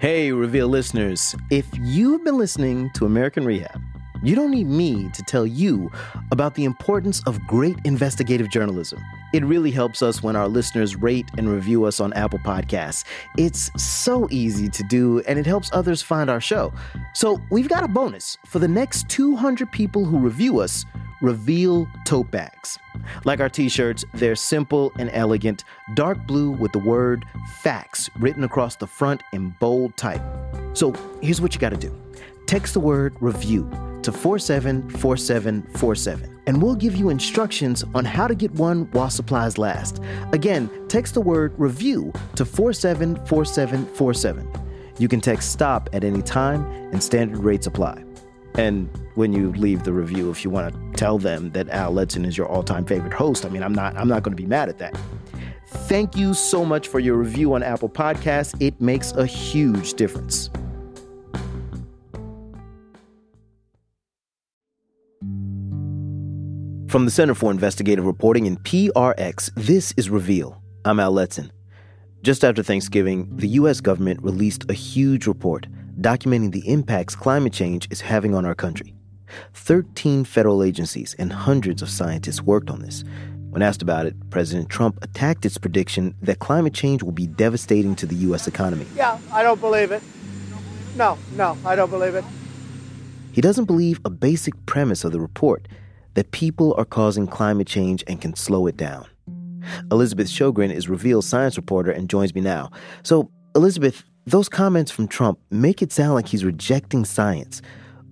Hey, Reveal listeners. If you've been listening to American Rehab, you don't need me to tell you about the importance of great investigative journalism. It really helps us when our listeners rate and review us on Apple Podcasts. It's so easy to do, and it helps others find our show. So, we've got a bonus for the next 200 people who review us Reveal tote bags. Like our t shirts, they're simple and elegant, dark blue with the word facts written across the front in bold type. So here's what you got to do text the word review to 474747, and we'll give you instructions on how to get one while supplies last. Again, text the word review to 474747. You can text stop at any time, and standard rates apply. And when you leave the review, if you want to tell them that Al Letson is your all-time favorite host, I mean, I'm not I'm not going to be mad at that. Thank you so much for your review on Apple Podcasts. It makes a huge difference. From the Center for Investigative Reporting in PRX, this is Reveal. I'm Al Letson. Just after Thanksgiving, the U.S. government released a huge report documenting the impacts climate change is having on our country. 13 federal agencies and hundreds of scientists worked on this. When asked about it, President Trump attacked its prediction that climate change will be devastating to the U.S. economy. Yeah, I don't believe it. No, no, I don't believe it. He doesn't believe a basic premise of the report that people are causing climate change and can slow it down. Elizabeth Shogren is Reveal science reporter and joins me now. So, Elizabeth, those comments from Trump make it sound like he's rejecting science.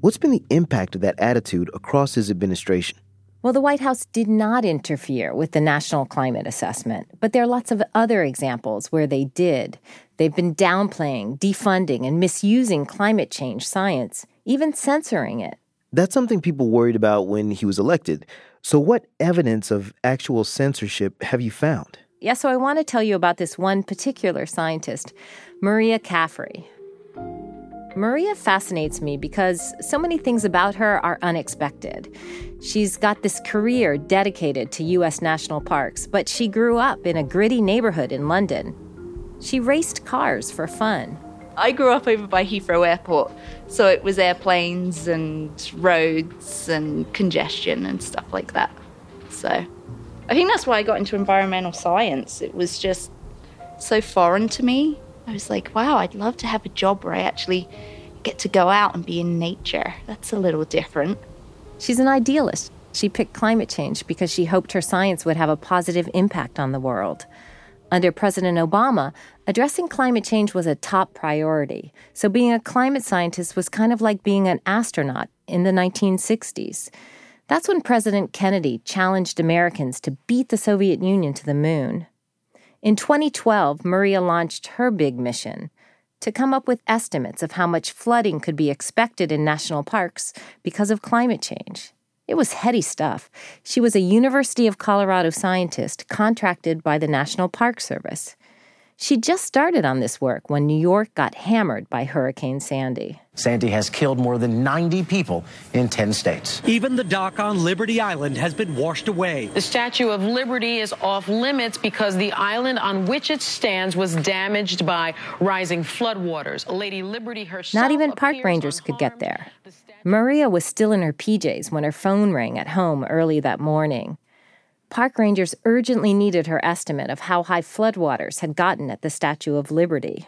What's been the impact of that attitude across his administration? Well, the White House did not interfere with the National Climate Assessment, but there are lots of other examples where they did. They've been downplaying, defunding, and misusing climate change science, even censoring it. That's something people worried about when he was elected. So, what evidence of actual censorship have you found? Yeah, so I want to tell you about this one particular scientist, Maria Caffrey. Maria fascinates me because so many things about her are unexpected. She's got this career dedicated to U.S. national parks, but she grew up in a gritty neighborhood in London. She raced cars for fun. I grew up over by Heathrow Airport, so it was airplanes and roads and congestion and stuff like that. So I think that's why I got into environmental science. It was just so foreign to me. I was like, wow, I'd love to have a job where I actually get to go out and be in nature. That's a little different. She's an idealist. She picked climate change because she hoped her science would have a positive impact on the world. Under President Obama, addressing climate change was a top priority. So being a climate scientist was kind of like being an astronaut in the 1960s. That's when President Kennedy challenged Americans to beat the Soviet Union to the moon. In 2012, Maria launched her big mission to come up with estimates of how much flooding could be expected in national parks because of climate change. It was heady stuff. She was a University of Colorado scientist contracted by the National Park Service. She just started on this work when New York got hammered by Hurricane Sandy. Sandy has killed more than 90 people in 10 states. Even the dock on Liberty Island has been washed away. The Statue of Liberty is off limits because the island on which it stands was damaged by rising floodwaters. Lady Liberty herself. Not even park rangers could get there. Maria was still in her PJs when her phone rang at home early that morning. Park rangers urgently needed her estimate of how high floodwaters had gotten at the Statue of Liberty.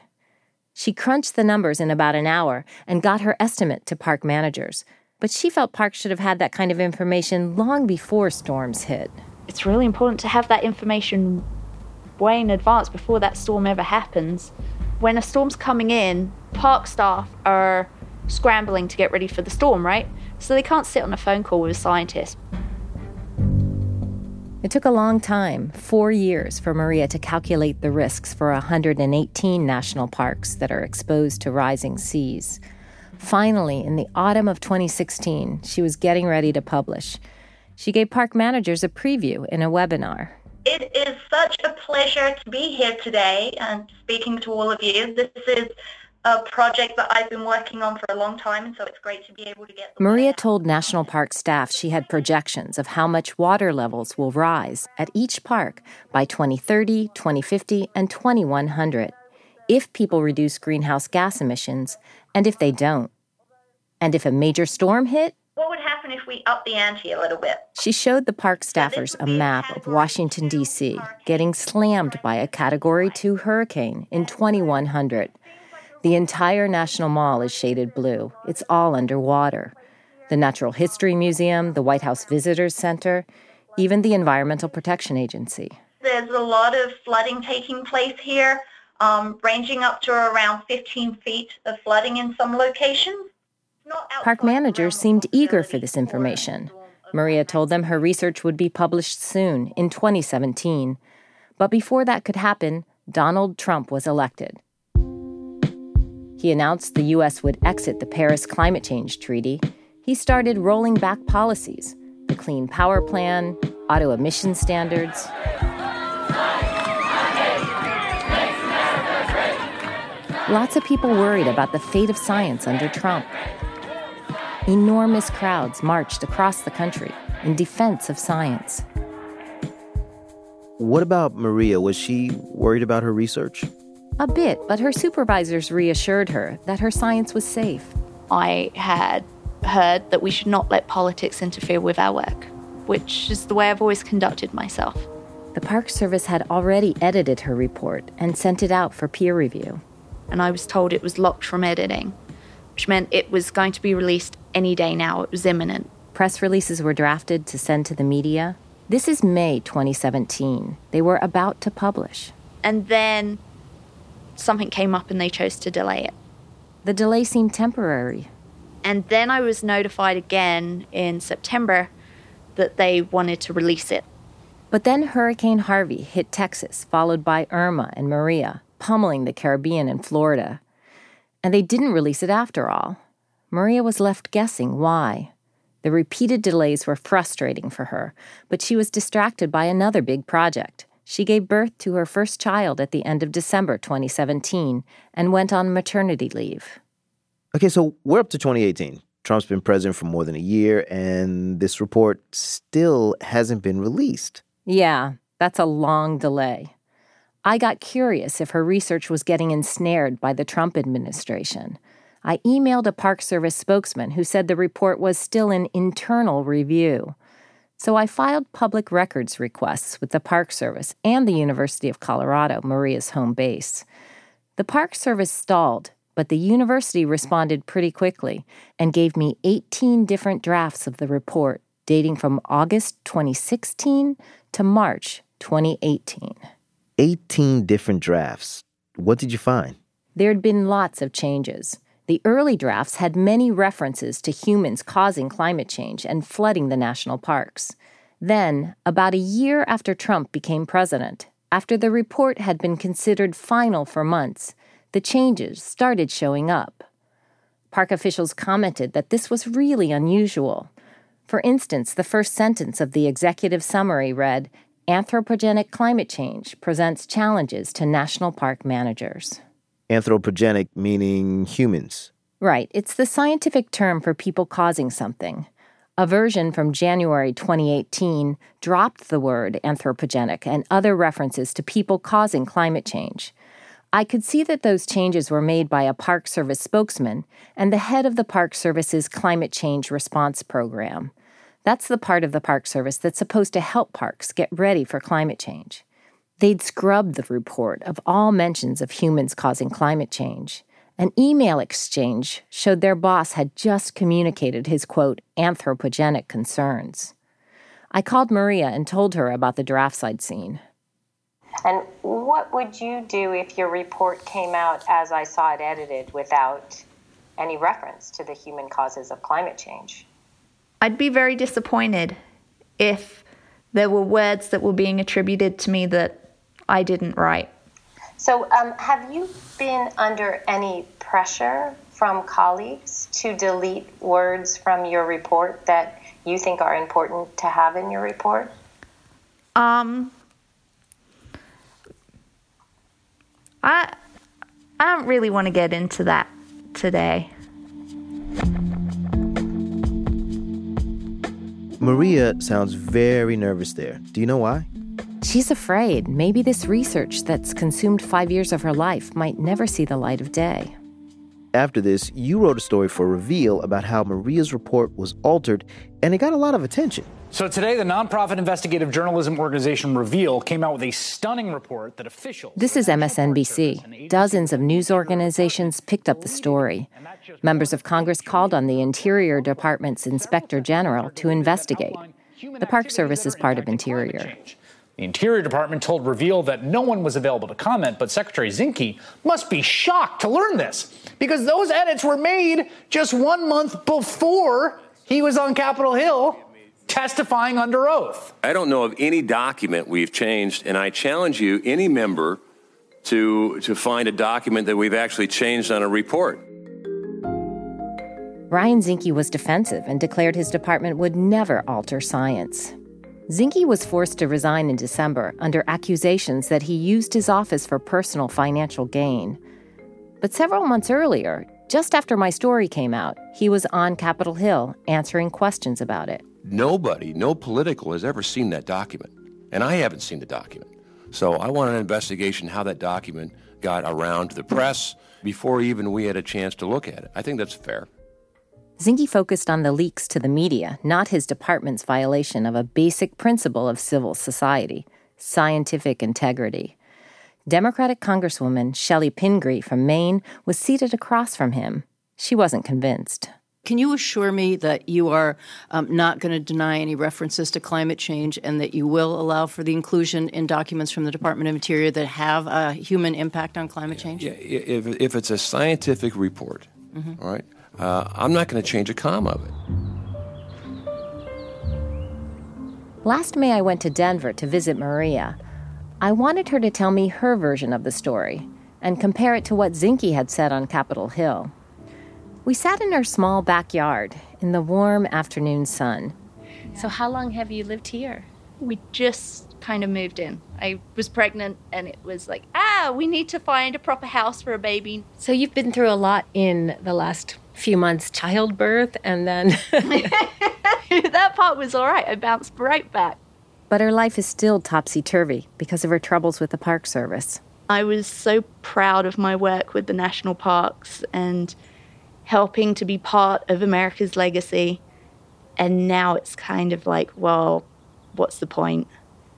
She crunched the numbers in about an hour and got her estimate to park managers, but she felt parks should have had that kind of information long before storms hit. It's really important to have that information way in advance before that storm ever happens. When a storm's coming in, park staff are scrambling to get ready for the storm, right? So they can't sit on a phone call with a scientist. It took a long time, four years, for Maria to calculate the risks for 118 national parks that are exposed to rising seas. Finally, in the autumn of 2016, she was getting ready to publish. She gave park managers a preview in a webinar. It is such a pleasure to be here today and speaking to all of you. This is a project that I've been working on for a long time, and so it's great to be able to get. Maria told National Park staff she had projections of how much water levels will rise at each park by 2030, 2050, and 2100. if people reduce greenhouse gas emissions and if they don't. And if a major storm hit, what would happen if we up the ante a little bit? She showed the park staffers a map of Washington, D.C., getting slammed by a Category 2 hurricane in 2100. The entire National Mall is shaded blue, it's all underwater. The Natural History Museum, the White House Visitors Center, even the Environmental Protection Agency. There's a lot of flooding taking place here, um, ranging up to around 15 feet of flooding in some locations. Park managers seemed eager for this information. Maria told them her research would be published soon, in 2017. But before that could happen, Donald Trump was elected. He announced the U.S. would exit the Paris Climate Change Treaty. He started rolling back policies the Clean Power Plan, auto emission standards. Lots of people worried about the fate of science under Trump. Enormous crowds marched across the country in defense of science. What about Maria? Was she worried about her research? A bit, but her supervisors reassured her that her science was safe. I had heard that we should not let politics interfere with our work, which is the way I've always conducted myself. The Park Service had already edited her report and sent it out for peer review. And I was told it was locked from editing, which meant it was going to be released any day now. It was imminent. Press releases were drafted to send to the media. This is May 2017. They were about to publish. And then something came up and they chose to delay it. The delay seemed temporary. And then I was notified again in September that they wanted to release it. But then Hurricane Harvey hit Texas, followed by Irma and Maria, pummeling the Caribbean and Florida. And they didn't release it after all. Maria was left guessing why. The repeated delays were frustrating for her, but she was distracted by another big project. She gave birth to her first child at the end of December 2017 and went on maternity leave. Okay, so we're up to 2018. Trump's been president for more than a year, and this report still hasn't been released. Yeah, that's a long delay. I got curious if her research was getting ensnared by the Trump administration. I emailed a Park Service spokesman who said the report was still in internal review. So I filed public records requests with the Park Service and the University of Colorado, Maria's home base. The Park Service stalled, but the university responded pretty quickly and gave me 18 different drafts of the report dating from August 2016 to March 2018. 18 different drafts. What did you find? There'd been lots of changes. The early drafts had many references to humans causing climate change and flooding the national parks. Then, about a year after Trump became president, after the report had been considered final for months, the changes started showing up. Park officials commented that this was really unusual. For instance, the first sentence of the executive summary read Anthropogenic climate change presents challenges to national park managers. Anthropogenic meaning humans. Right, it's the scientific term for people causing something. A version from January 2018 dropped the word anthropogenic and other references to people causing climate change. I could see that those changes were made by a Park Service spokesman and the head of the Park Service's Climate Change Response Program. That's the part of the Park Service that's supposed to help parks get ready for climate change. They'd scrubbed the report of all mentions of humans causing climate change. An email exchange showed their boss had just communicated his quote, anthropogenic concerns. I called Maria and told her about the drafts I'd seen. And what would you do if your report came out as I saw it edited without any reference to the human causes of climate change? I'd be very disappointed if there were words that were being attributed to me that I didn't write. So, um, have you been under any pressure from colleagues to delete words from your report that you think are important to have in your report? Um, I I don't really want to get into that today. Maria sounds very nervous there. Do you know why? She's afraid maybe this research that's consumed five years of her life might never see the light of day. After this, you wrote a story for Reveal about how Maria's report was altered, and it got a lot of attention. So today, the nonprofit investigative journalism organization Reveal came out with a stunning report that officials. This is MSNBC. Dozens of news organizations picked up the story. Members of Congress called on the Interior Department's Inspector General to investigate. The Park Service is part of Interior. The Interior Department told Reveal that no one was available to comment, but Secretary Zinke must be shocked to learn this because those edits were made just one month before he was on Capitol Hill testifying under oath. I don't know of any document we've changed, and I challenge you, any member, to, to find a document that we've actually changed on a report. Ryan Zinke was defensive and declared his department would never alter science. Zinke was forced to resign in December under accusations that he used his office for personal financial gain. But several months earlier, just after my story came out, he was on Capitol Hill answering questions about it. Nobody, no political, has ever seen that document. And I haven't seen the document. So I want an investigation how that document got around to the press before even we had a chance to look at it. I think that's fair. Zinke focused on the leaks to the media, not his department's violation of a basic principle of civil society scientific integrity. Democratic Congresswoman Chellie Pingree from Maine was seated across from him. She wasn't convinced. Can you assure me that you are um, not going to deny any references to climate change and that you will allow for the inclusion in documents from the Department of Interior that have a human impact on climate change? Yeah, if, if it's a scientific report, mm-hmm. all right, uh, I'm not going to change a comma of it. Last May, I went to Denver to visit Maria. I wanted her to tell me her version of the story and compare it to what Zinke had said on Capitol Hill. We sat in her small backyard in the warm afternoon sun. So, how long have you lived here? We just kind of moved in. I was pregnant, and it was like, ah, we need to find a proper house for a baby. So, you've been through a lot in the last few months childbirth, and then. that part was all right. I bounced right back. But her life is still topsy turvy because of her troubles with the Park Service. I was so proud of my work with the national parks and helping to be part of America's legacy. And now it's kind of like, well, what's the point?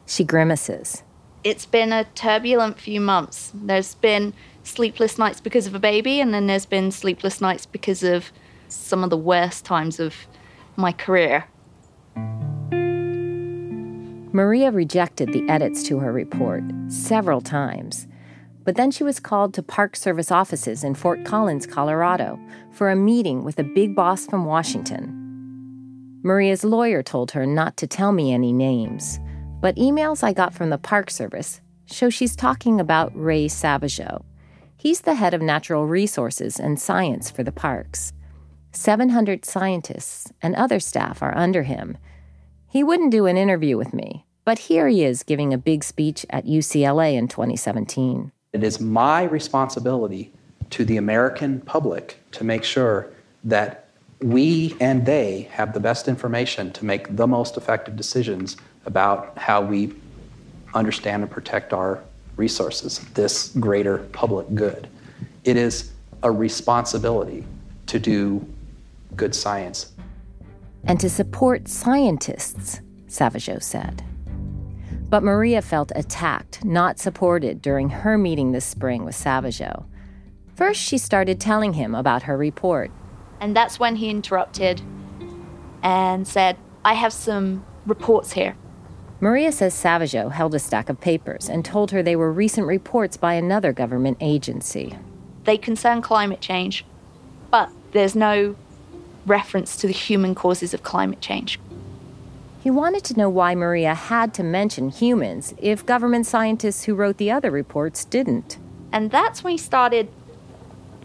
She grimaces. It's been a turbulent few months. There's been sleepless nights because of a baby, and then there's been sleepless nights because of some of the worst times of my career. Maria rejected the edits to her report several times. But then she was called to Park Service offices in Fort Collins, Colorado, for a meeting with a big boss from Washington. Maria's lawyer told her not to tell me any names, but emails I got from the Park Service show she's talking about Ray Sauvajot. He's the head of natural resources and science for the parks. 700 scientists and other staff are under him. He wouldn't do an interview with me, but here he is giving a big speech at UCLA in 2017. It is my responsibility to the American public to make sure that we and they have the best information to make the most effective decisions about how we understand and protect our resources, this greater public good. It is a responsibility to do good science. And to support scientists, Sauvajot said. But Maria felt attacked, not supported during her meeting this spring with Sauvajot. First, she started telling him about her report. And that's when he interrupted and said, I have some reports here. Maria says Sauvajot held a stack of papers and told her they were recent reports by another government agency. They concern climate change, but there's no reference to the human causes of climate change. He wanted to know why Maria had to mention humans if government scientists who wrote the other reports didn't. And that's when he started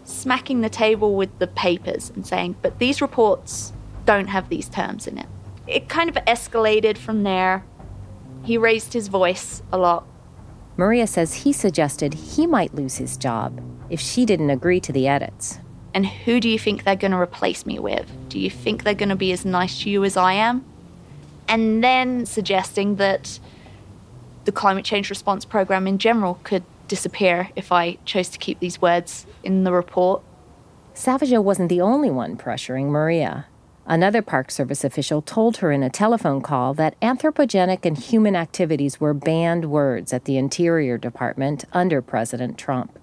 smacking the table with the papers and saying, but these reports don't have these terms in it. It kind of escalated from there. He raised his voice a lot. Maria says he suggested he might lose his job if she didn't agree to the edits. And who do you think they're going to replace me with? Do you think they're going to be as nice to you as I am? and then suggesting that the climate change response program in general could disappear if I chose to keep these words in the report. Sauvajot wasn't the only one pressuring Maria. Another Park Service official told her in a telephone call that anthropogenic and human activities were banned words at the Interior Department under President Trump.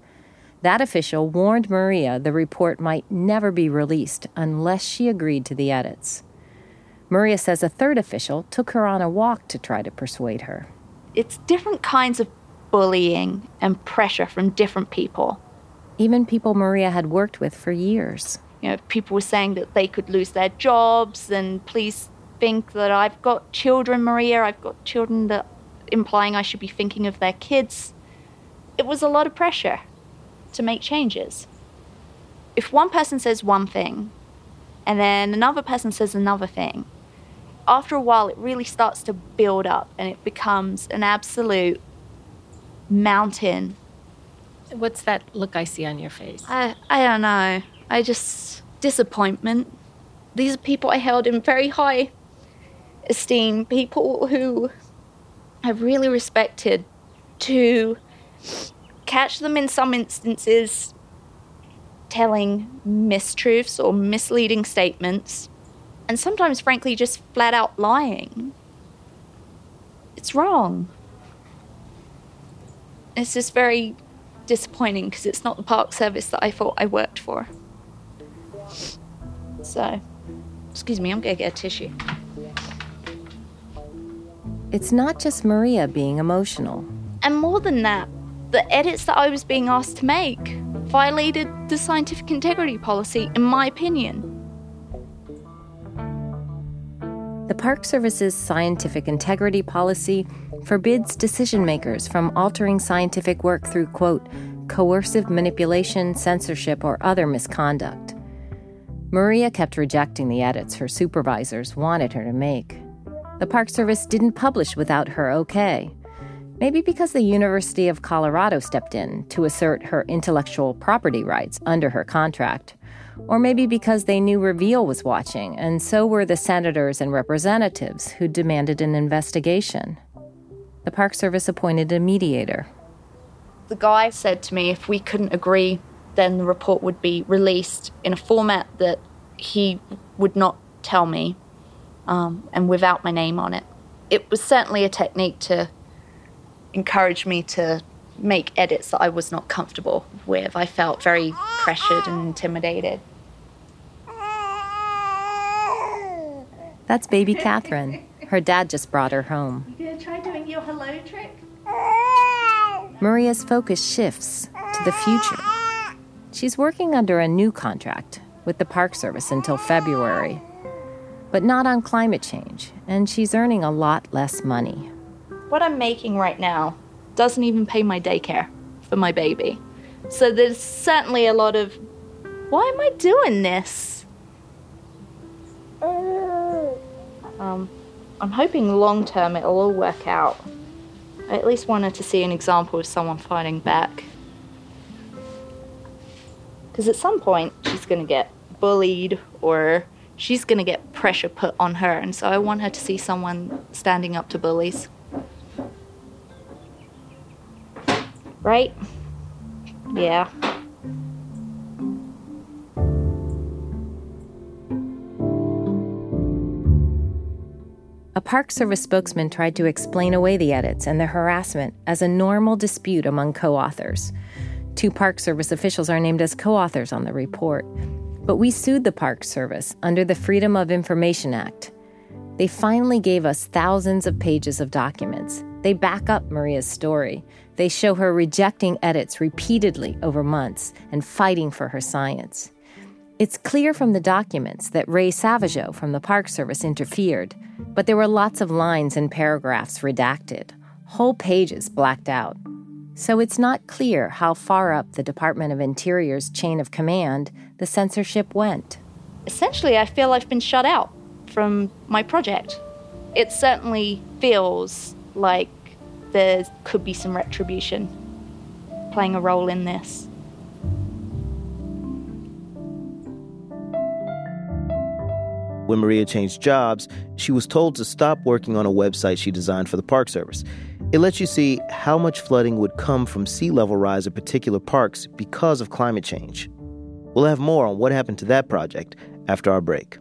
That official warned Maria the report might never be released unless she agreed to the edits. Maria says a third official took her on a walk to try to persuade her. It's different kinds of bullying and pressure from different people. Even people Maria had worked with for years. You know, people were saying that they could lose their jobs and please think that I've got children, Maria, I've got children that implying I should be thinking of their kids. It was a lot of pressure to make changes. If one person says one thing and then another person says another thing, after a while it really starts to build up and it becomes an absolute mountain. What's that look I see on your face? I, I don't know. I just, disappointment. These are people I held in very high esteem, people who I really respected, to catch them in some instances telling mistruths or misleading statements, and sometimes, frankly, just flat out lying. It's wrong. It's just very disappointing because it's not the park service that I thought I worked for. So, excuse me, I'm gonna get a tissue. It's not just Maria being emotional. And more than that, the edits that I was being asked to make violated the scientific integrity policy, in my opinion. The Park Service's scientific integrity policy forbids decision makers from altering scientific work through, quote, coercive manipulation, censorship, or other misconduct. Maria kept rejecting the edits her supervisors wanted her to make. The Park Service didn't publish without her okay. Maybe because the University of Colorado stepped in to assert her intellectual property rights under her contract. Or maybe because they knew Reveal was watching, and so were the senators and representatives who demanded an investigation. The Park Service appointed a mediator. The guy said to me if we couldn't agree, then the report would be released in a format that he would not tell me um, and without my name on it. It was certainly a technique to encourage me to make edits that I was not comfortable with. I felt very pressured and intimidated. That's baby Catherine. Her dad just brought her home. You gonna try doing your hello trick? Maria's focus shifts to the future. She's working under a new contract with the Park Service until February, but not on climate change, and she's earning a lot less money. What I'm making right now doesn't even pay my daycare for my baby. So there's certainly a lot of, why am I doing this? Um, I'm hoping long term it'll all work out. I at least wanted to see an example of someone fighting back. Because at some point she's going to get bullied or she's going to get pressure put on her, and so I want her to see someone standing up to bullies. Right? Yeah. A Park Service spokesman tried to explain away the edits and the harassment as a normal dispute among co authors. Two Park Service officials are named as co authors on the report. But we sued the Park Service under the Freedom of Information Act. They finally gave us thousands of pages of documents. They back up Maria's story. They show her rejecting edits repeatedly over months and fighting for her science. It's clear from the documents that Ray Sauvajot from the Park Service interfered, but there were lots of lines and paragraphs redacted, whole pages blacked out. So it's not clear how far up the Department of Interior's chain of command the censorship went. Essentially, I feel I've been shut out from my project. It certainly feels like there could be some retribution playing a role in this. When Maria changed jobs, she was told to stop working on a website she designed for the Park Service. It lets you see how much flooding would come from sea level rise at particular parks because of climate change. We'll have more on what happened to that project after our break.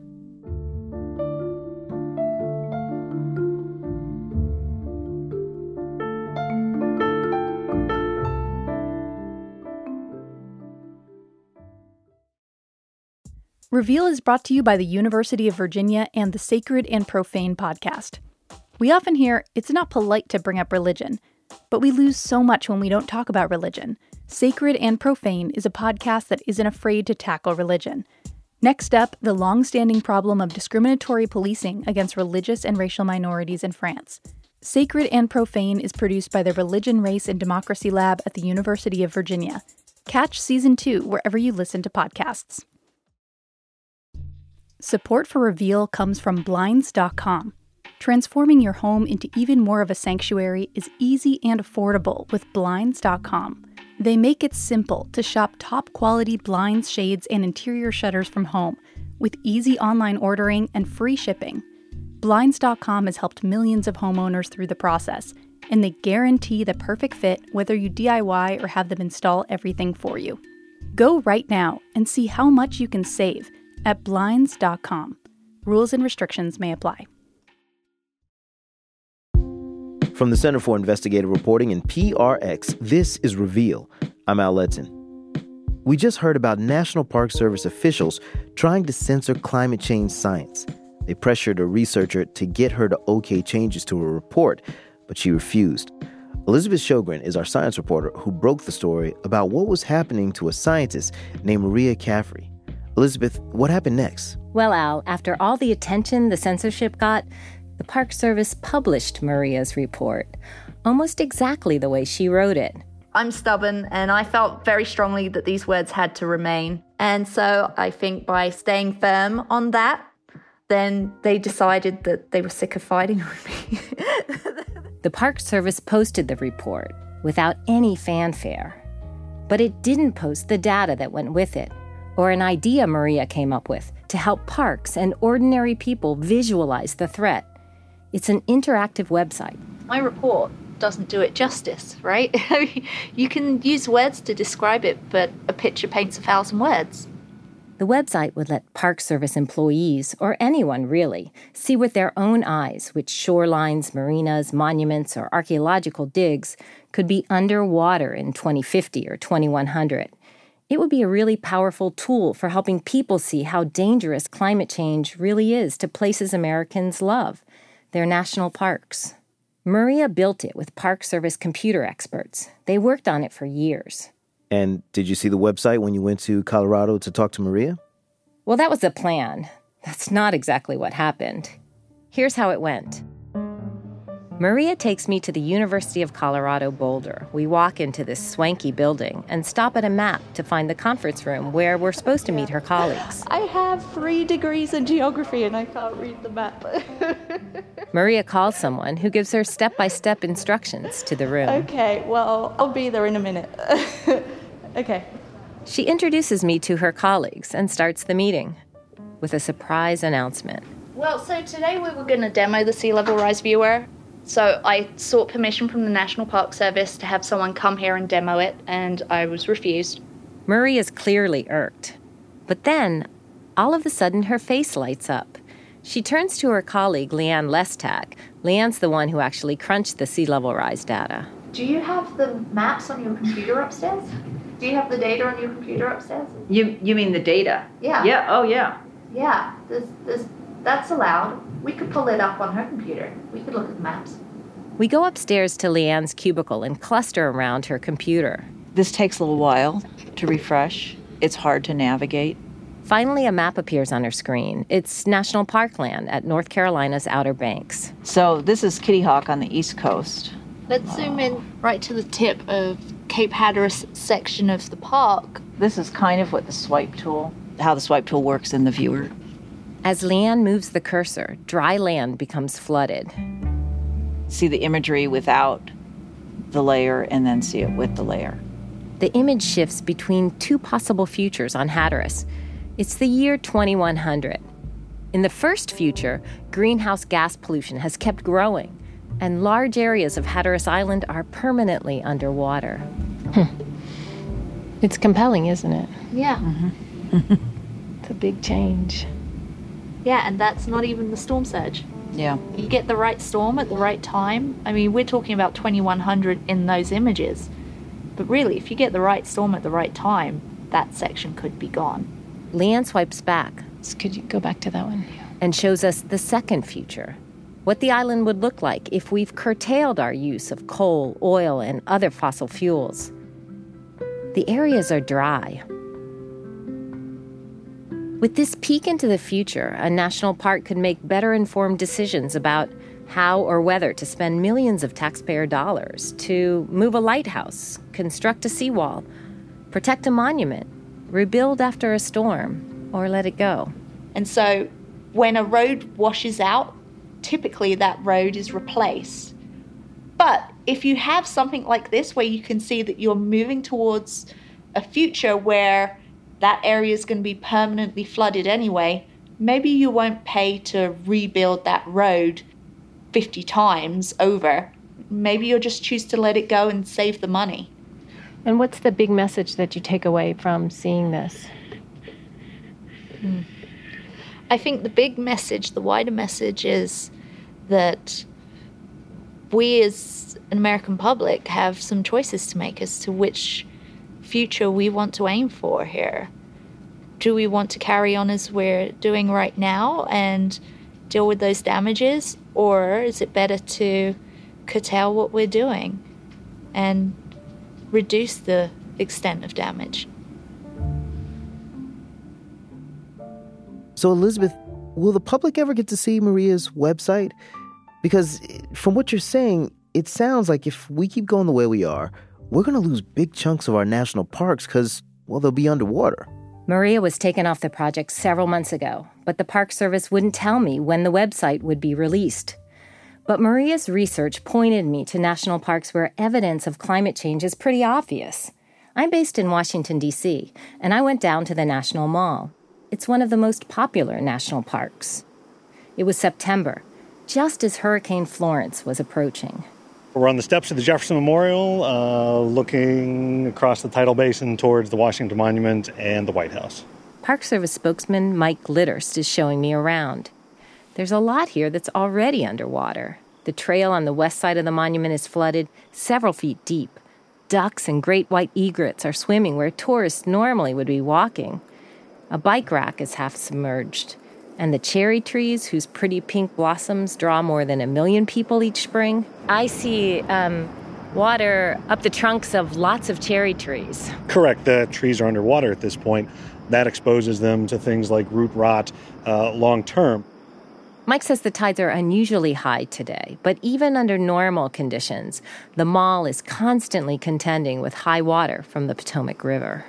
Reveal is brought to you by the University of Virginia and the Sacred and Profane podcast. We often hear it's not polite to bring up religion, but we lose so much when we don't talk about religion. Sacred and Profane is a podcast that isn't afraid to tackle religion. Next up, the long standing problem of discriminatory policing against religious and racial minorities in France. Sacred and Profane is produced by the Religion, Race, and Democracy Lab at the University of Virginia. Catch season two wherever you listen to podcasts. Support for Reveal comes from Blinds.com. Transforming your home into even more of a sanctuary is easy and affordable with Blinds.com. They make it simple to shop top quality blinds, shades, and interior shutters from home with easy online ordering and free shipping. Blinds.com has helped millions of homeowners through the process, and they guarantee the perfect fit whether you DIY or have them install everything for you. Go right now and see how much you can save at blinds.com. Rules and restrictions may apply. From the Center for Investigative Reporting and PRX, this is Reveal. I'm Al Letson. We just heard about National Park Service officials trying to censor climate change science. They pressured a researcher to get her to okay changes to her report, but she refused. Elizabeth Shogren is our science reporter who broke the story about what was happening to a scientist named Maria Caffrey. Elizabeth, what happened next? Well, Al, after all the attention the censorship got, the Park Service published Maria's report, almost exactly the way she wrote it. I'm stubborn and I felt very strongly that these words had to remain. And so I think by staying firm on that, then they decided that they were sick of fighting with me. the Park Service posted the report without any fanfare, but it didn't post the data that went with it or an idea Maria came up with to help parks and ordinary people visualize the threat. It's an interactive website. My report doesn't do it justice, right? you can use words to describe it, but a picture paints a thousand words. The website would let Park Service employees, or anyone really, see with their own eyes which shorelines, marinas, monuments, or archaeological digs could be underwater in 2050 or 2100 it would be a really powerful tool for helping people see how dangerous climate change really is to places Americans love, their national parks. Maria built it with Park Service computer experts. They worked on it for years. And did you see the website when you went to Colorado to talk to Maria? Well, that was the plan. That's not exactly what happened. Here's how it went. Maria takes me to the University of Colorado Boulder. We walk into this swanky building and stop at a map to find the conference room where we're supposed to meet her colleagues. I have three degrees in geography and I can't read the map. Maria calls someone who gives her step by step instructions to the room. Okay, well, I'll be there in a minute. okay. She introduces me to her colleagues and starts the meeting with a surprise announcement. Well, so today we were going to demo the sea level rise viewer so I sought permission from the National Park Service to have someone come here and demo it, and I was refused. Maria is clearly irked. But then, all of a sudden, her face lights up. She turns to her colleague, Leanne Lestak. Leanne's the one who actually crunched the sea level rise data. Do you have the maps on your computer upstairs? Do you have the data on your computer upstairs? You you mean the data? Yeah. Yeah. Oh yeah. Yeah. This this that's allowed. We could pull it up on her computer. We could look at the maps. We go upstairs to Leanne's cubicle and cluster around her computer. This takes a little while to refresh. It's hard to navigate. Finally, a map appears on her screen. It's national parkland at North Carolina's Outer Banks. So, this is Kitty Hawk on the East Coast. Let's zoom in right to the tip of Cape Hatteras section of the park. This is kind of what the swipe tool, how the swipe tool works in the viewer. As Leanne moves the cursor, dry land becomes flooded. See the imagery without the layer and then see it with the layer. The image shifts between two possible futures on Hatteras. It's the year 2100. In the first future, greenhouse gas pollution has kept growing. and large areas of Hatteras Island are permanently underwater. Hmm. It's compelling, isn't it? Yeah. Mm-hmm. It's a big change. Yeah, and that's not even the storm surge. Yeah. You get the right storm at the right time. I mean, we're talking about 2100 in those images. But really, if you get the right storm at the right time, that section could be gone. Leanne swipes back. Could you go back to that one? Yeah. And shows us the second future. What the island would look like if we've curtailed our use of coal, oil, and other fossil fuels. The areas are dry. With this peek into the future, a national park could make better informed decisions about how or whether to spend millions of taxpayer dollars to move a lighthouse, construct a seawall, protect a monument, rebuild after a storm, or let it go. And so when a road washes out, typically that road is replaced. But if you have something like this where you can see that you're moving towards a future where that area is going to be permanently flooded anyway, maybe you won't pay to rebuild that road 50 times over. Maybe you'll just choose to let it go and save the money. And what's the big message that you take away from seeing this? Hmm. I think the big message, the wider message is that we as an American public have some choices to make as to which future we want to aim for here. Do we want to carry on as we're doing right now and deal with those damages, or is it better to curtail what we're doing and reduce the extent of damage? So, Elizabeth, will the public ever get to see Maria's website? Because from what you're saying, it sounds like if we keep going the way we are, we're going to lose big chunks of our national parks because, well, they'll be underwater. Maria was taken off the project several months ago, but the Park Service wouldn't tell me when the website would be released. But Maria's research pointed me to national parks where evidence of climate change is pretty obvious. I'm based in Washington, D.C., and I went down to the National Mall. It's one of the most popular national parks. It was September, just as Hurricane Florence was approaching. We're on the steps of the Jefferson Memorial, uh, looking across the tidal basin towards the Washington Monument and the White House. Park Service spokesman Mike Litterst is showing me around. There's a lot here that's already underwater. The trail on the west side of the monument is flooded several feet deep. Ducks and great white egrets are swimming where tourists normally would be walking. A bike rack is half submerged. And the cherry trees, whose pretty pink blossoms draw more than a million people each spring. I see um, water up the trunks of lots of cherry trees. Correct, the trees are underwater at this point. That exposes them to things like root rot uh, long term. Mike says the tides are unusually high today, but even under normal conditions, the mall is constantly contending with high water from the Potomac River.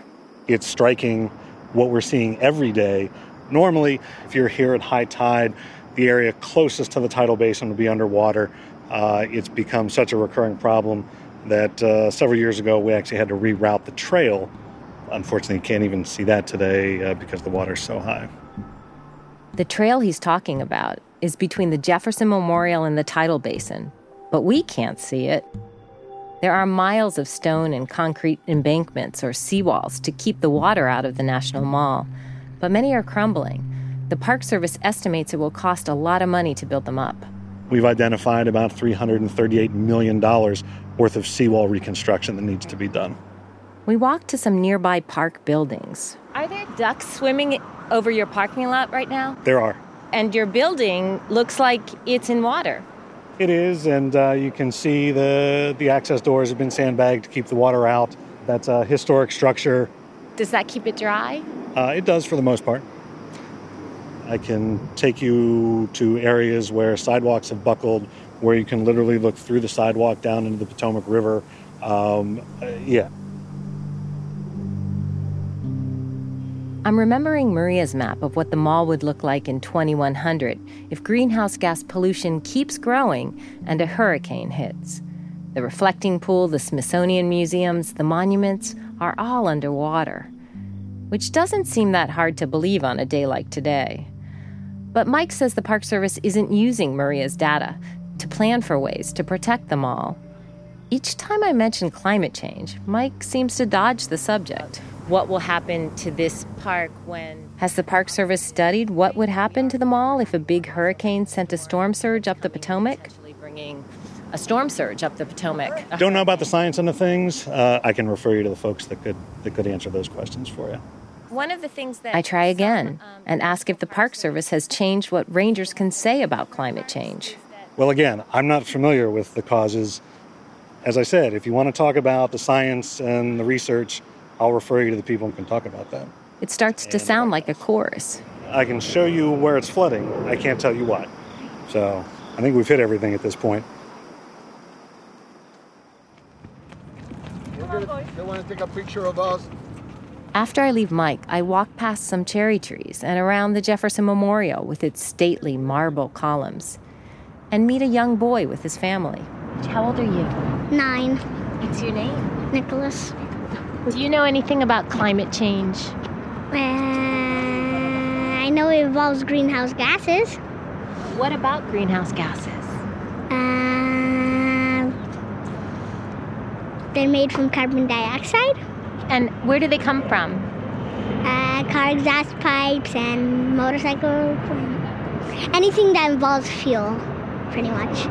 It's striking what we're seeing every day. Normally, if you're here at high tide, the area closest to the tidal basin will be underwater. Uh, it's become such a recurring problem that uh, several years ago we actually had to reroute the trail. Unfortunately, you can't even see that today uh, because the water's so high. The trail he's talking about is between the Jefferson Memorial and the tidal basin, but we can't see it. There are miles of stone and concrete embankments or seawalls to keep the water out of the National Mall, but many are crumbling. The Park Service estimates it will cost a lot of money to build them up. We've identified about $338 million worth of seawall reconstruction that needs to be done. We walked to some nearby park buildings. Are there ducks swimming over your parking lot right now? There are. And your building looks like it's in water. It is, and uh, you can see the, the access doors have been sandbagged to keep the water out. That's a historic structure. Does that keep it dry? Uh, it does for the most part. I can take you to areas where sidewalks have buckled, where you can literally look through the sidewalk down into the Potomac River. Um, uh, yeah. I'm remembering Maria's map of what the mall would look like in 2100 if greenhouse gas pollution keeps growing and a hurricane hits. The reflecting pool, the Smithsonian museums, the monuments are all underwater, which doesn't seem that hard to believe on a day like today. But Mike says the Park Service isn't using Maria's data. to plan for ways to protect them all. Each time I mention climate change, Mike seems to dodge the subject. What will happen to this park when. Has the Park Service studied what would happen to the mall if a big hurricane sent a storm surge up the Potomac? Bringing a storm surge up the Potomac. Don't know about the science end of things. Uh, I can refer you to the folks that could that could answer those questions for you. One of the things that I try again and ask if the Park Service has changed what rangers can say about climate change. Well, again, I'm not familiar with the causes. As I said, if you want to talk about the science and the research, I'll refer you to the people who can talk about that. It starts to sound like a chorus. I can show you where it's flooding. I can't tell you what. So I think we've hit everything at this point. They want to take a picture of us. After I leave Mike, I walk past some cherry trees and around the Jefferson Memorial with its stately marble columns and meet a young boy with his family. How old are you? Nine. What's your name? Nicholas. Do you know anything about climate change? Uh, I know it involves greenhouse gases. What about greenhouse gases? Uh, they're made from carbon dioxide. And where do they come from? Uh, car exhaust pipes and motorcycle. Anything that involves fuel, pretty much.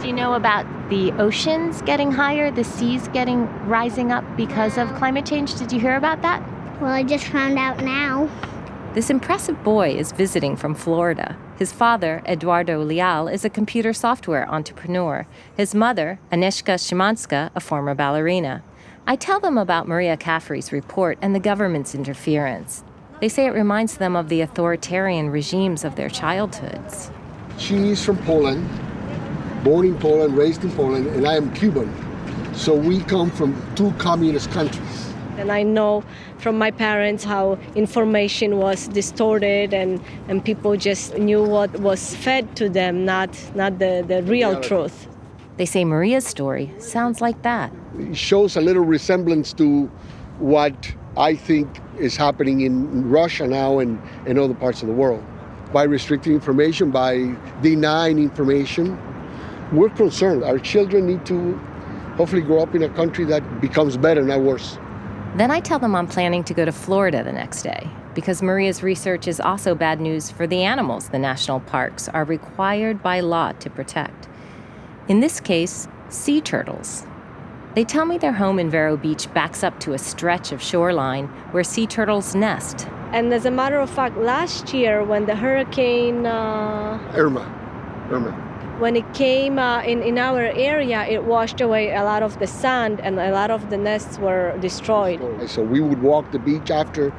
Do you know about the oceans getting higher, the seas getting rising up because of climate change? Did you hear about that? Well, I just found out now. This impressive boy is visiting from Florida. His father, Eduardo Leal, is a computer software entrepreneur. His mother, Aneshka Shimanska, a former ballerina. I tell them about Maria Caffrey's report and the government's interference. They say it reminds them of the authoritarian regimes of their childhoods. She is from Poland, born in Poland, raised in Poland, and I am Cuban. So we come from two communist countries. And I know from my parents how information was distorted and, and people just knew what was fed to them, not, not the, the real Yeah. truth. They say Maria's story sounds like that. It shows a little resemblance to what I think is happening in Russia now and in other parts of the world. By restricting information, by denying information, we're concerned. Our children need to hopefully grow up in a country that becomes better, not worse. Then I tell them I'm planning to go to Florida the next day because Maria's research is also bad news for the animals the national parks are required by law to protect. In this case, sea turtles. They tell me their home in Vero Beach backs up to a stretch of shoreline where sea turtles nest. And as a matter of fact, last year when the hurricane, uh, Irma, Irma. When it came uh, in, in our area, it washed away a lot of the sand and a lot of the nests were destroyed. So we would walk the beach after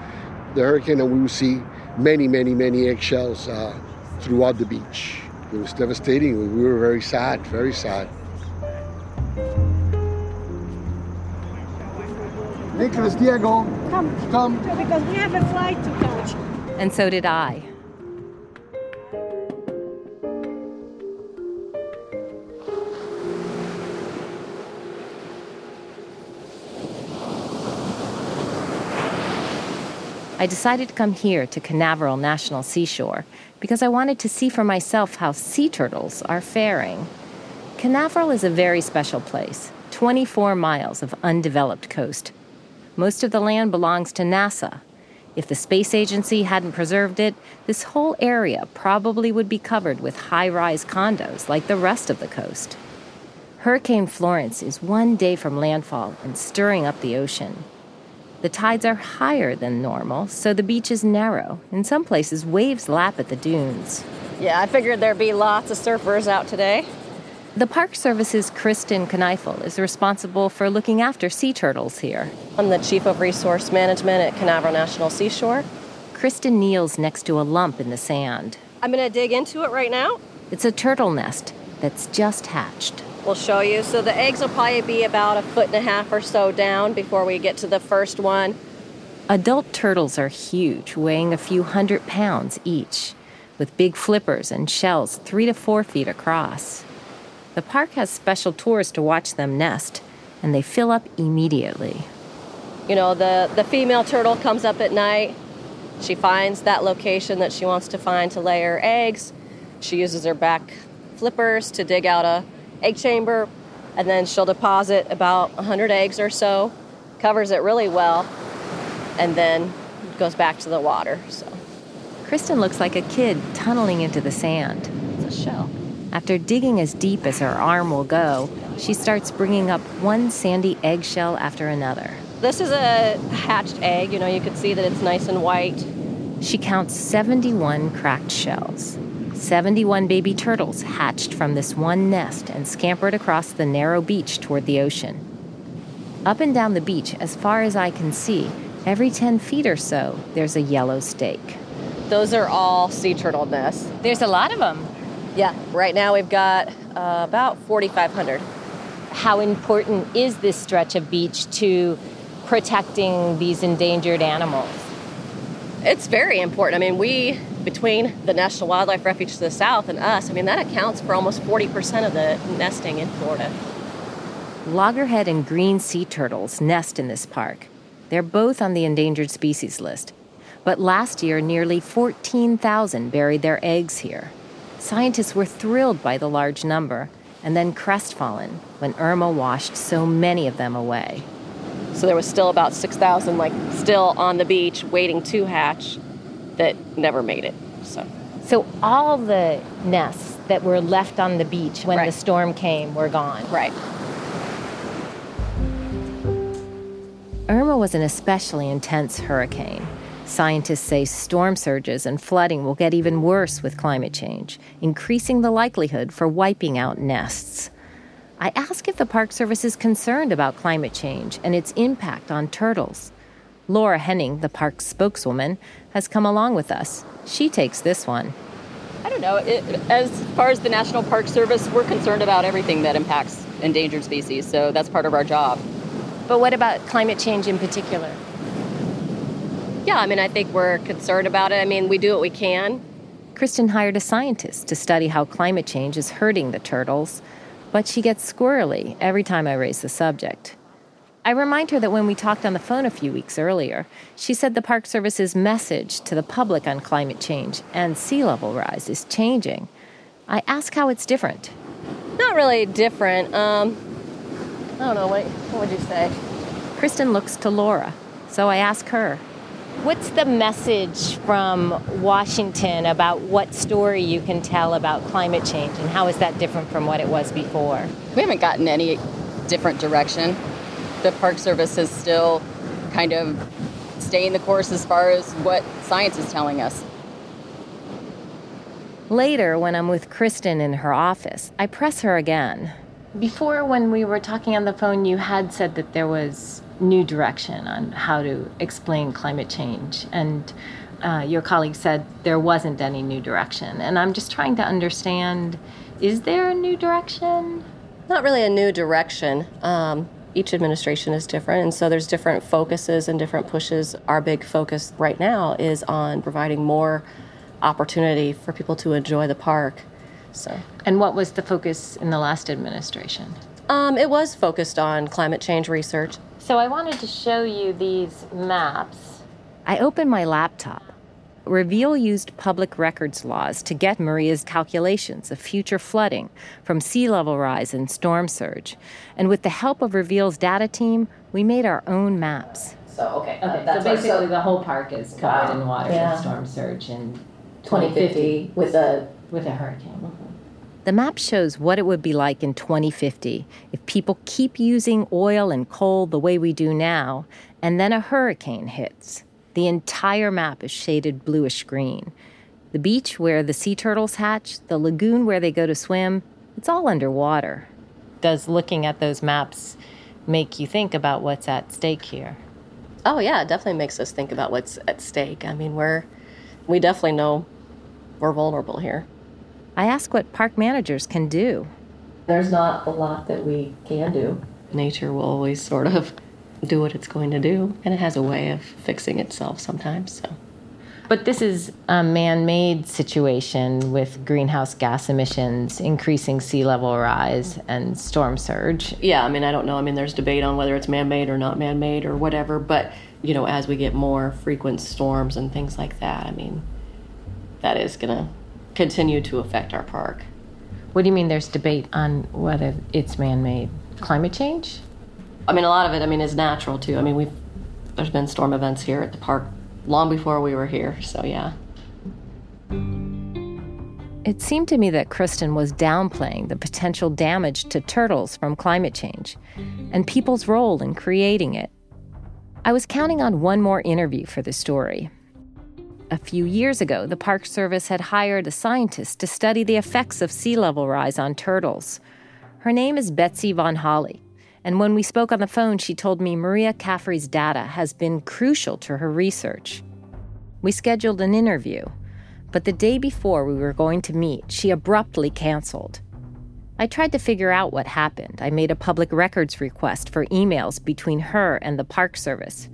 the hurricane and we would see many, many, many eggshells uh, throughout the beach. It was devastating. We were very sad, very sad. Nicholas, Diego, Come, come. Because we have a flight to catch. And so did I. I decided to come here to Canaveral National Seashore because I wanted to see for myself how sea turtles are faring. Canaveral is a very special place 24 miles of undeveloped coast. Most of the land belongs to NASA. If the space agency hadn't preserved it, this whole area probably would be covered with high rise condos like the rest of the coast. Hurricane Florence is one day from landfall and stirring up the ocean. The tides are higher than normal, so the beach is narrow. In some places, waves lap at the dunes. Yeah, I figured there'd be lots of surfers out today. The Park Service's Kristen Kneifel is responsible for looking after sea turtles here. I'm the Chief of Resource Management at Canaveral National Seashore. Kristen kneels next to a lump in the sand. I'm going to dig into it right now. It's a turtle nest that's just hatched. We'll show you. So the eggs will probably be about a foot and a half or so down before we get to the first one. Adult turtles are huge, weighing a few hundred pounds each, with big flippers and shells three to four feet across. The park has special tours to watch them nest, and they fill up immediately. You know, the, the female turtle comes up at night. She finds that location that she wants to find to lay her eggs. She uses her back flippers to dig out a egg chamber, and then she'll deposit about 100 eggs or so, covers it really well, and then goes back to the water. So Kristen looks like a kid tunneling into the sand. It's a shell. After digging as deep as her arm will go, she starts bringing up one sandy eggshell after another. This is a hatched egg. You know, you can see that it's nice and white. She counts 71 cracked shells. 71 baby turtles hatched from this one nest and scampered across the narrow beach toward the ocean. Up and down the beach, as far as I can see, every 10 feet or so, there's a yellow stake. Those are all sea turtle nests. There's a lot of them. Yeah, right now we've got uh, about 4,500. How important is this stretch of beach to protecting these endangered animals? It's very important. I mean, we, between the National Wildlife Refuge to the south and us, I mean, that accounts for almost 40% of the nesting in Florida. Loggerhead and green sea turtles nest in this park. They're both on the endangered species list. But last year, nearly 14,000 buried their eggs here. Scientists were thrilled by the large number and then crestfallen when Irma washed so many of them away. So there was still about 6,000 like still on the beach waiting to hatch that never made it. So So all the nests that were left on the beach when the storm came were gone. Right. Irma was an especially intense hurricane. Scientists say storm surges and flooding will get even worse with climate change, increasing the likelihood for wiping out nests. I ask if the Park Service is concerned about climate change and its impact on turtles. Laura Henning, the park's spokeswoman, has come along with us. She takes this one. I don't know. It, as far as the National Park Service, we're concerned about everything that impacts endangered species, so that's part of our job. But what about climate change in particular? Yeah, I mean, I think we're concerned about it. I mean, we do what we can. Kristen hired a scientist to study how climate change is hurting the turtles, but she gets squirrely every time I raise the subject. I remind her that when we talked on the phone a few weeks earlier, she said the Park Service's message to the public on climate change and sea level rise is changing. I ask how it's different. Not really different. Um, I don't know. What, what would you say? Kristen looks to Laura, so I ask her. What's the message from Washington about what story you can tell about climate change and how is that different from what it was before? We haven't gotten any different direction. The Park Service is still kind of staying the course as far as what science is telling us. Later, when I'm with Kristen in her office, I press her again. Before, when we were talking on the phone, you had said that there was new direction on how to explain climate change. And uh, your colleague said there wasn't any new direction. And I'm just trying to understand is there a new direction? Not really a new direction. Um, each administration is different, and so there's different focuses and different pushes. Our big focus right now is on providing more opportunity for people to enjoy the park. So, and what was the focus in the last administration? Um, it was focused on climate change research. So I wanted to show you these maps. I opened my laptop. Reveal used public records laws to get Maria's calculations of future flooding from sea level rise and storm surge. And with the help of Reveal's data team, we made our own maps. So, okay. Okay, uh, that's so our- basically the whole park is covered Wow. in water Yeah. and storm surge in 2050 with a with a hurricane. Mm-hmm. The map shows what it would be like in 2050 if people keep using oil and coal the way we do now, and then a hurricane hits. The entire map is shaded bluish green. The beach where the sea turtles hatch, the lagoon where they go to swim, it's all underwater. Does looking at those maps make you think about what's at stake here? Oh yeah, it definitely makes us think about what's at stake. I mean, we're we definitely know we're vulnerable here. I ask what park managers can do. There's not a lot that we can do. Nature will always sort of do what it's going to do, and it has a way of fixing itself sometimes. So. But this is a man made situation with greenhouse gas emissions, increasing sea level rise, and storm surge. Yeah, I mean, I don't know. I mean, there's debate on whether it's man made or not man made or whatever, but, you know, as we get more frequent storms and things like that, I mean, that is going to continue to affect our park. What do you mean there's debate on whether it's man made? Climate change? I mean, a lot of it, I mean, is natural too. I mean, we've, there's been storm events here at the park long before we were here, so yeah. It seemed to me that Kristen was downplaying the potential damage to turtles from climate change and people's role in creating it. I was counting on one more interview for the story. A few years ago, the Park Service had hired a scientist to study the effects of sea level rise on turtles. Her name is Betsy Von Holle, and when we spoke on the phone, she told me Maria Caffrey's data has been crucial to her research. We scheduled an interview, but the day before we were going to meet, she abruptly canceled. I tried to figure out what happened. I made a public records request for emails between her and the Park Service.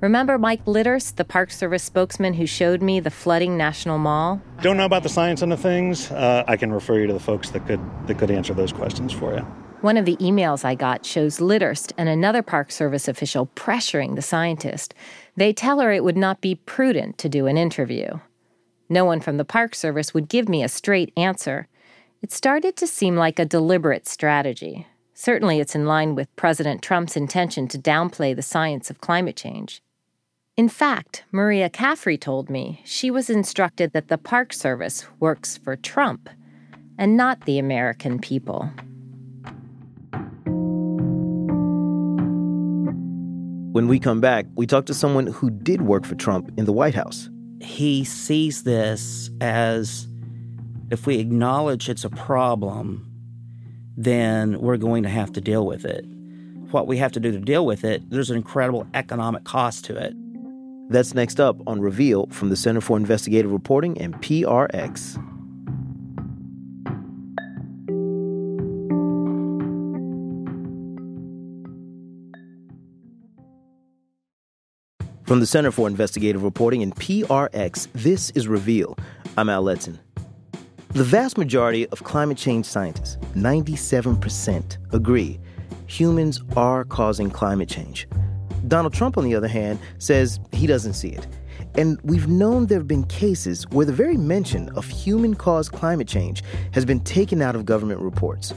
Remember Mike Litterst, the Park Service spokesman who showed me the flooding National Mall? Don't know about the science end of things. Uh, I can refer you to the folks that could that could answer those questions for you. One of the emails I got shows Litterst and another Park Service official pressuring the scientist. They tell her it would not be prudent to do an interview. No one from the Park Service would give me a straight answer. It started to seem like a deliberate strategy. Certainly, it's in line with President Trump's intention to downplay the science of climate change. In fact, Maria Caffrey told me she was instructed that the Park Service works for Trump and not the American people. When we come back, we talk to someone who did work for Trump in the White House he sees this as if we acknowledge it's a problem, then we're going to have to deal with it. What we have to do to deal with it, there's an incredible economic cost to it. That's next up on Reveal from the Center for Investigative Reporting and PRX. From the Center for Investigative Reporting and PRX, this is Reveal. I'm Al Letson. The vast majority of climate change scientists, 97%, agree humans are causing climate change. Donald Trump, on the other hand, says he doesn't see it. And we've known there have been cases where the very mention of human caused climate change has been taken out of government reports.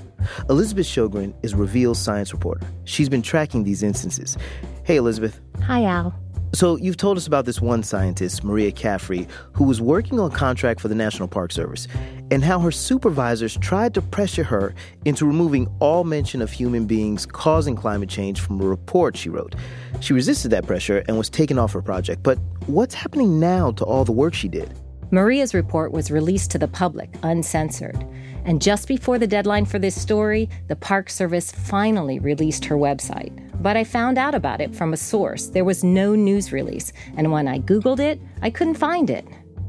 Elizabeth Shogren is Reveal's science reporter. She's been tracking these instances. Hey, Elizabeth. Hi, Al. So, you've told us about this one scientist, Maria Caffrey, who was working on a contract for the National Park Service, and how her supervisors tried to pressure her into removing all mention of human beings causing climate change from a report she wrote. She resisted that pressure and was taken off her project. But what's happening now to all the work she did? Maria's report was released to the public, uncensored. And just before the deadline for this story, the Park Service finally released her website. But I found out about it from a source. There was no news release, and when I Googled it, I couldn't find it.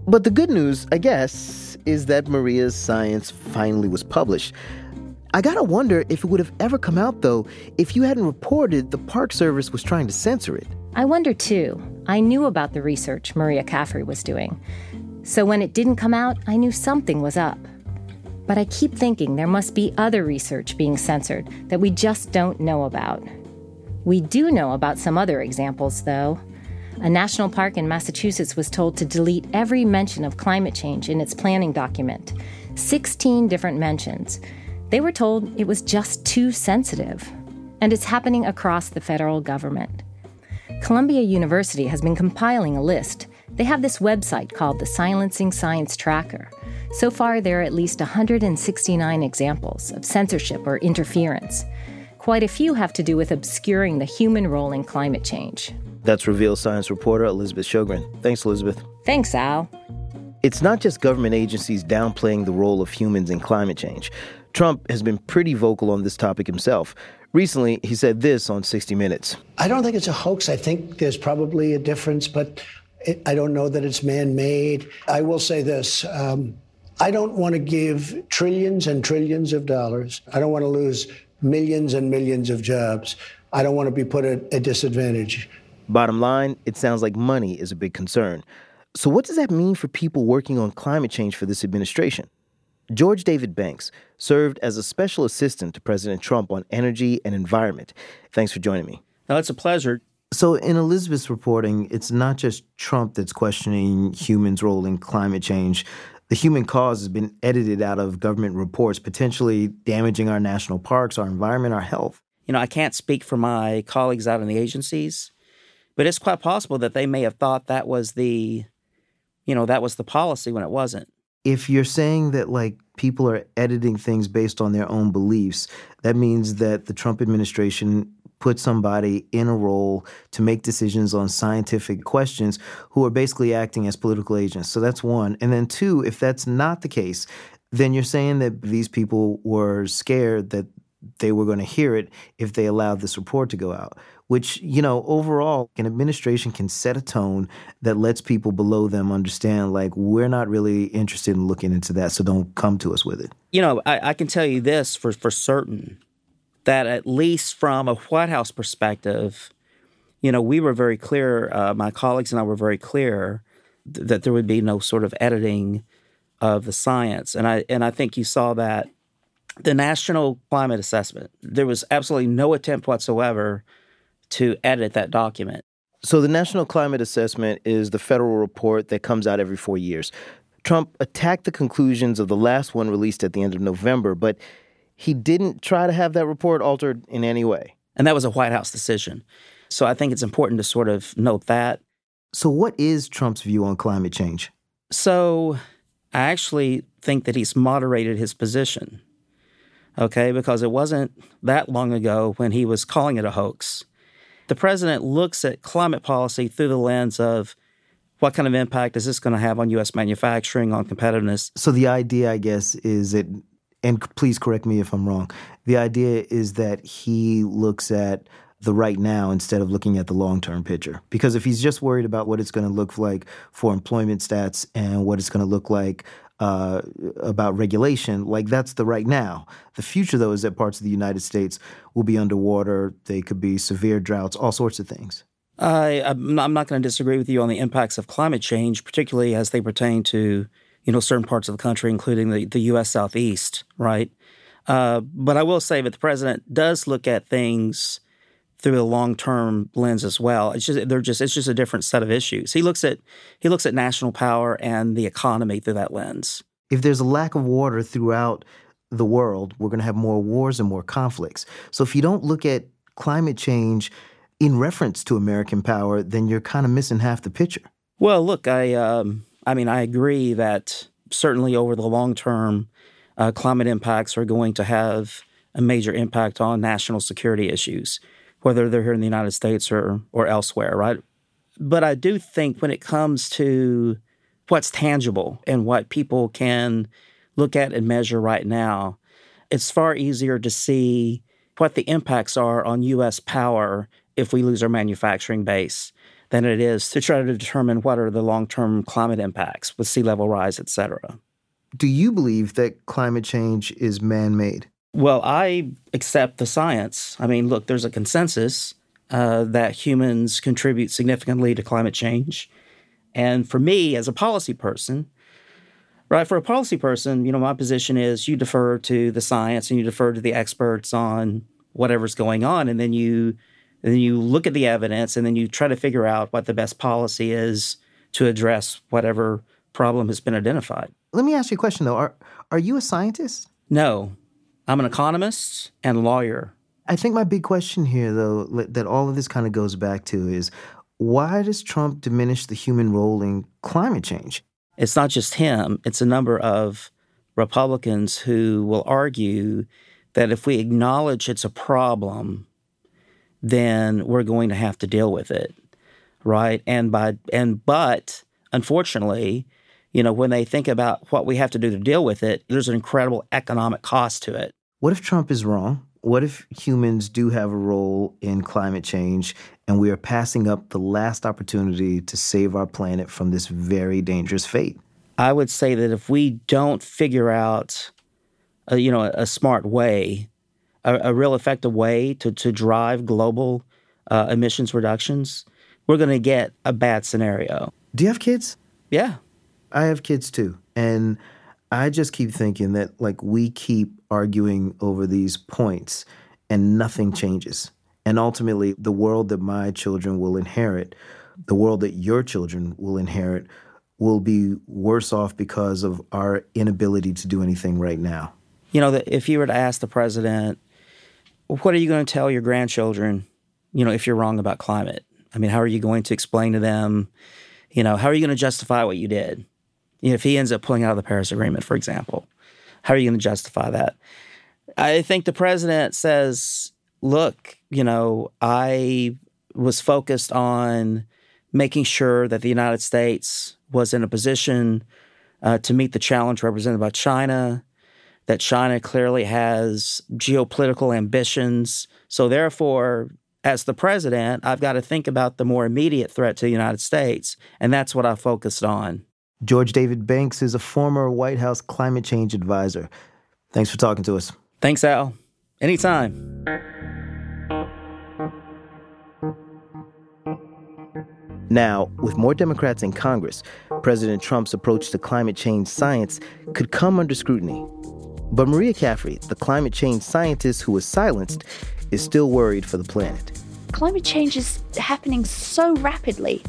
But the good news, I guess, is that Maria's science finally was published. I gotta wonder if it would have ever come out, though, if you hadn't reported the Park Service was trying to censor it. I wonder too. I knew about the research Maria Caffrey was doing. So when it didn't come out, I knew something was up. But I keep thinking there must be other research being censored that we just don't know about. We do know about some other examples, though. A national park in Massachusetts was told to delete every mention of climate change in its planning document 16 different mentions. They were told it was just too sensitive. And it's happening across the federal government. Columbia University has been compiling a list. They have this website called the Silencing Science Tracker. So far, there are at least 169 examples of censorship or interference. Quite a few have to do with obscuring the human role in climate change. That's Reveal Science reporter Elizabeth Shogren. Thanks, Elizabeth. Thanks, Al. It's not just government agencies downplaying the role of humans in climate change. Trump has been pretty vocal on this topic himself. Recently, he said this on 60 Minutes. I don't think it's a hoax. I think there's probably a difference, but it, I don't know that it's man made. I will say this um, I don't want to give trillions and trillions of dollars. I don't want to lose millions and millions of jobs. I don't want to be put at a disadvantage. Bottom line, it sounds like money is a big concern. So, what does that mean for people working on climate change for this administration? George David Banks served as a special assistant to President Trump on energy and environment. Thanks for joining me. No, it's a pleasure. So, in Elizabeth's reporting, it's not just Trump that's questioning humans' role in climate change. The human cause has been edited out of government reports, potentially damaging our national parks, our environment, our health. You know, I can't speak for my colleagues out in the agencies, but it's quite possible that they may have thought that was the, you know, that was the policy when it wasn't. If you're saying that like people are editing things based on their own beliefs, that means that the Trump administration put somebody in a role to make decisions on scientific questions who are basically acting as political agents. So that's one. And then two, if that's not the case, then you're saying that these people were scared that they were going to hear it if they allowed this report to go out. Which, you know, overall, an administration can set a tone that lets people below them understand, like, we're not really interested in looking into that, so don't come to us with it. You know, I, I can tell you this for, for certain that at least from a White House perspective, you know, we were very clear, uh, my colleagues and I were very clear th- that there would be no sort of editing of the science. And I and I think you saw that the National Climate Assessment, there was absolutely no attempt whatsoever to edit that document. So the National Climate Assessment is the federal report that comes out every 4 years. Trump attacked the conclusions of the last one released at the end of November, but he didn't try to have that report altered in any way. And that was a White House decision. So I think it's important to sort of note that. So, what is Trump's view on climate change? So, I actually think that he's moderated his position, okay, because it wasn't that long ago when he was calling it a hoax. The president looks at climate policy through the lens of what kind of impact is this going to have on U.S. manufacturing, on competitiveness. So, the idea, I guess, is that and please correct me if I'm wrong. The idea is that he looks at the right now instead of looking at the long term picture. Because if he's just worried about what it's going to look like for employment stats and what it's going to look like uh, about regulation, like that's the right now. The future, though, is that parts of the United States will be underwater. They could be severe droughts, all sorts of things. I, I'm not going to disagree with you on the impacts of climate change, particularly as they pertain to you know, certain parts of the country, including the, the U.S. Southeast, right? Uh, but I will say that the president does look at things through a long-term lens as well. It's just they're just it's just a different set of issues. He looks at he looks at national power and the economy through that lens. If there's a lack of water throughout the world, we're going to have more wars and more conflicts. So if you don't look at climate change in reference to American power, then you're kind of missing half the picture. Well, look, I um, I mean, I agree that certainly over the long term, uh, climate impacts are going to have a major impact on national security issues, whether they're here in the United States or or elsewhere, right? But I do think when it comes to what's tangible and what people can look at and measure right now, it's far easier to see what the impacts are on U.S. power if we lose our manufacturing base than it is to try to determine what are the long-term climate impacts with sea level rise, et cetera. Do you believe that climate change is man-made? Well, I accept the science. I mean, look, there's a consensus uh, that humans contribute significantly to climate change. And for me, as a policy person, right, for a policy person, you know, my position is you defer to the science and you defer to the experts on whatever's going on, and then you and then you look at the evidence and then you try to figure out what the best policy is to address whatever problem has been identified. Let me ask you a question though. Are are you a scientist? No. I'm an economist and lawyer. I think my big question here though that all of this kind of goes back to is why does Trump diminish the human role in climate change? It's not just him, it's a number of Republicans who will argue that if we acknowledge it's a problem, then we're going to have to deal with it, right? And by and but unfortunately, you know, when they think about what we have to do to deal with it, there's an incredible economic cost to it. What if Trump is wrong? What if humans do have a role in climate change and we are passing up the last opportunity to save our planet from this very dangerous fate? I would say that if we don't figure out, a, you know, a, a smart way a, a real effective way to, to drive global uh, emissions reductions, we're going to get a bad scenario. Do you have kids? Yeah. I have kids too. And I just keep thinking that like we keep arguing over these points and nothing changes. And ultimately, the world that my children will inherit, the world that your children will inherit, will be worse off because of our inability to do anything right now? You know, if you were to ask the president, what are you going to tell your grandchildren, you know, if you're wrong about climate? I mean, how are you going to explain to them, you know, how are you going to justify what you did? You know, if he ends up pulling out of the Paris Agreement, for example, how are you going to justify that? I think the president says, look, you know, I was focused on making sure that the United States was in a position uh, to meet the challenge represented by China, that China clearly has geopolitical ambitions. So, therefore, as the president, I've got to think about the more immediate threat to the United States, and that's what I focused on. George David Banks is a former White House climate change advisor. Thanks for talking to us. Thanks, Al. Anytime. Now, with more Democrats in Congress, President Trump's approach to climate change science could come under scrutiny. But Maria Caffrey, the climate change scientist who was silenced, is still worried for the planet. Climate change is happening so rapidly.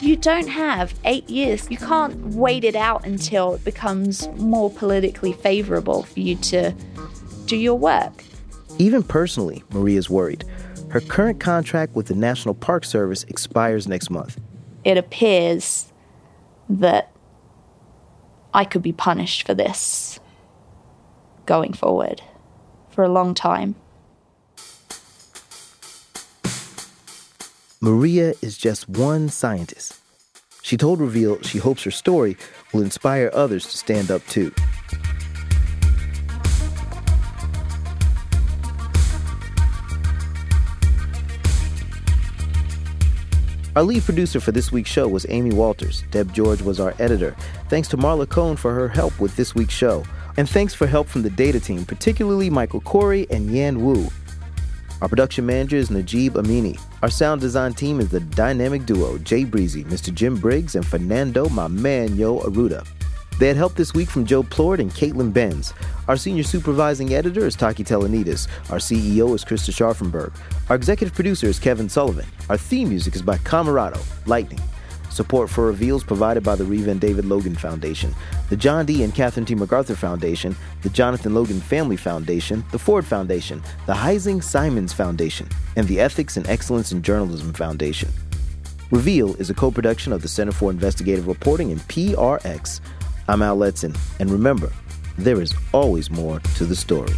You don't have eight years. You can't wait it out until it becomes more politically favorable for you to do your work. Even personally, Maria's worried. Her current contract with the National Park Service expires next month. It appears that I could be punished for this going forward for a long time. Maria is just one scientist. She told Reveal she hopes her story will inspire others to stand up too. Our lead producer for this week's show was Amy Walters. Deb George was our editor. Thanks to Marla Cohn for her help with this week's show. And thanks for help from the data team, particularly Michael Corey and Yan Wu. Our production manager is Najib Amini. Our sound design team is the dynamic duo Jay Breezy, Mr. Jim Briggs, and Fernando, my man, Yo Arruda. They had help this week from Joe Plord and Caitlin Benz. Our senior supervising editor is Taki Telonidis. Our CEO is Krista Scharfenberg. Our executive producer is Kevin Sullivan. Our theme music is by Camerado, Lightning. Support for Reveals provided by the Reva and David Logan Foundation, the John D. and Catherine T. MacArthur Foundation, the Jonathan Logan Family Foundation, the Ford Foundation, the Heising Simons Foundation, and the Ethics and Excellence in Journalism Foundation. Reveal is a co production of the Center for Investigative Reporting and PRX. I'm Al Letson, and remember, there is always more to the story.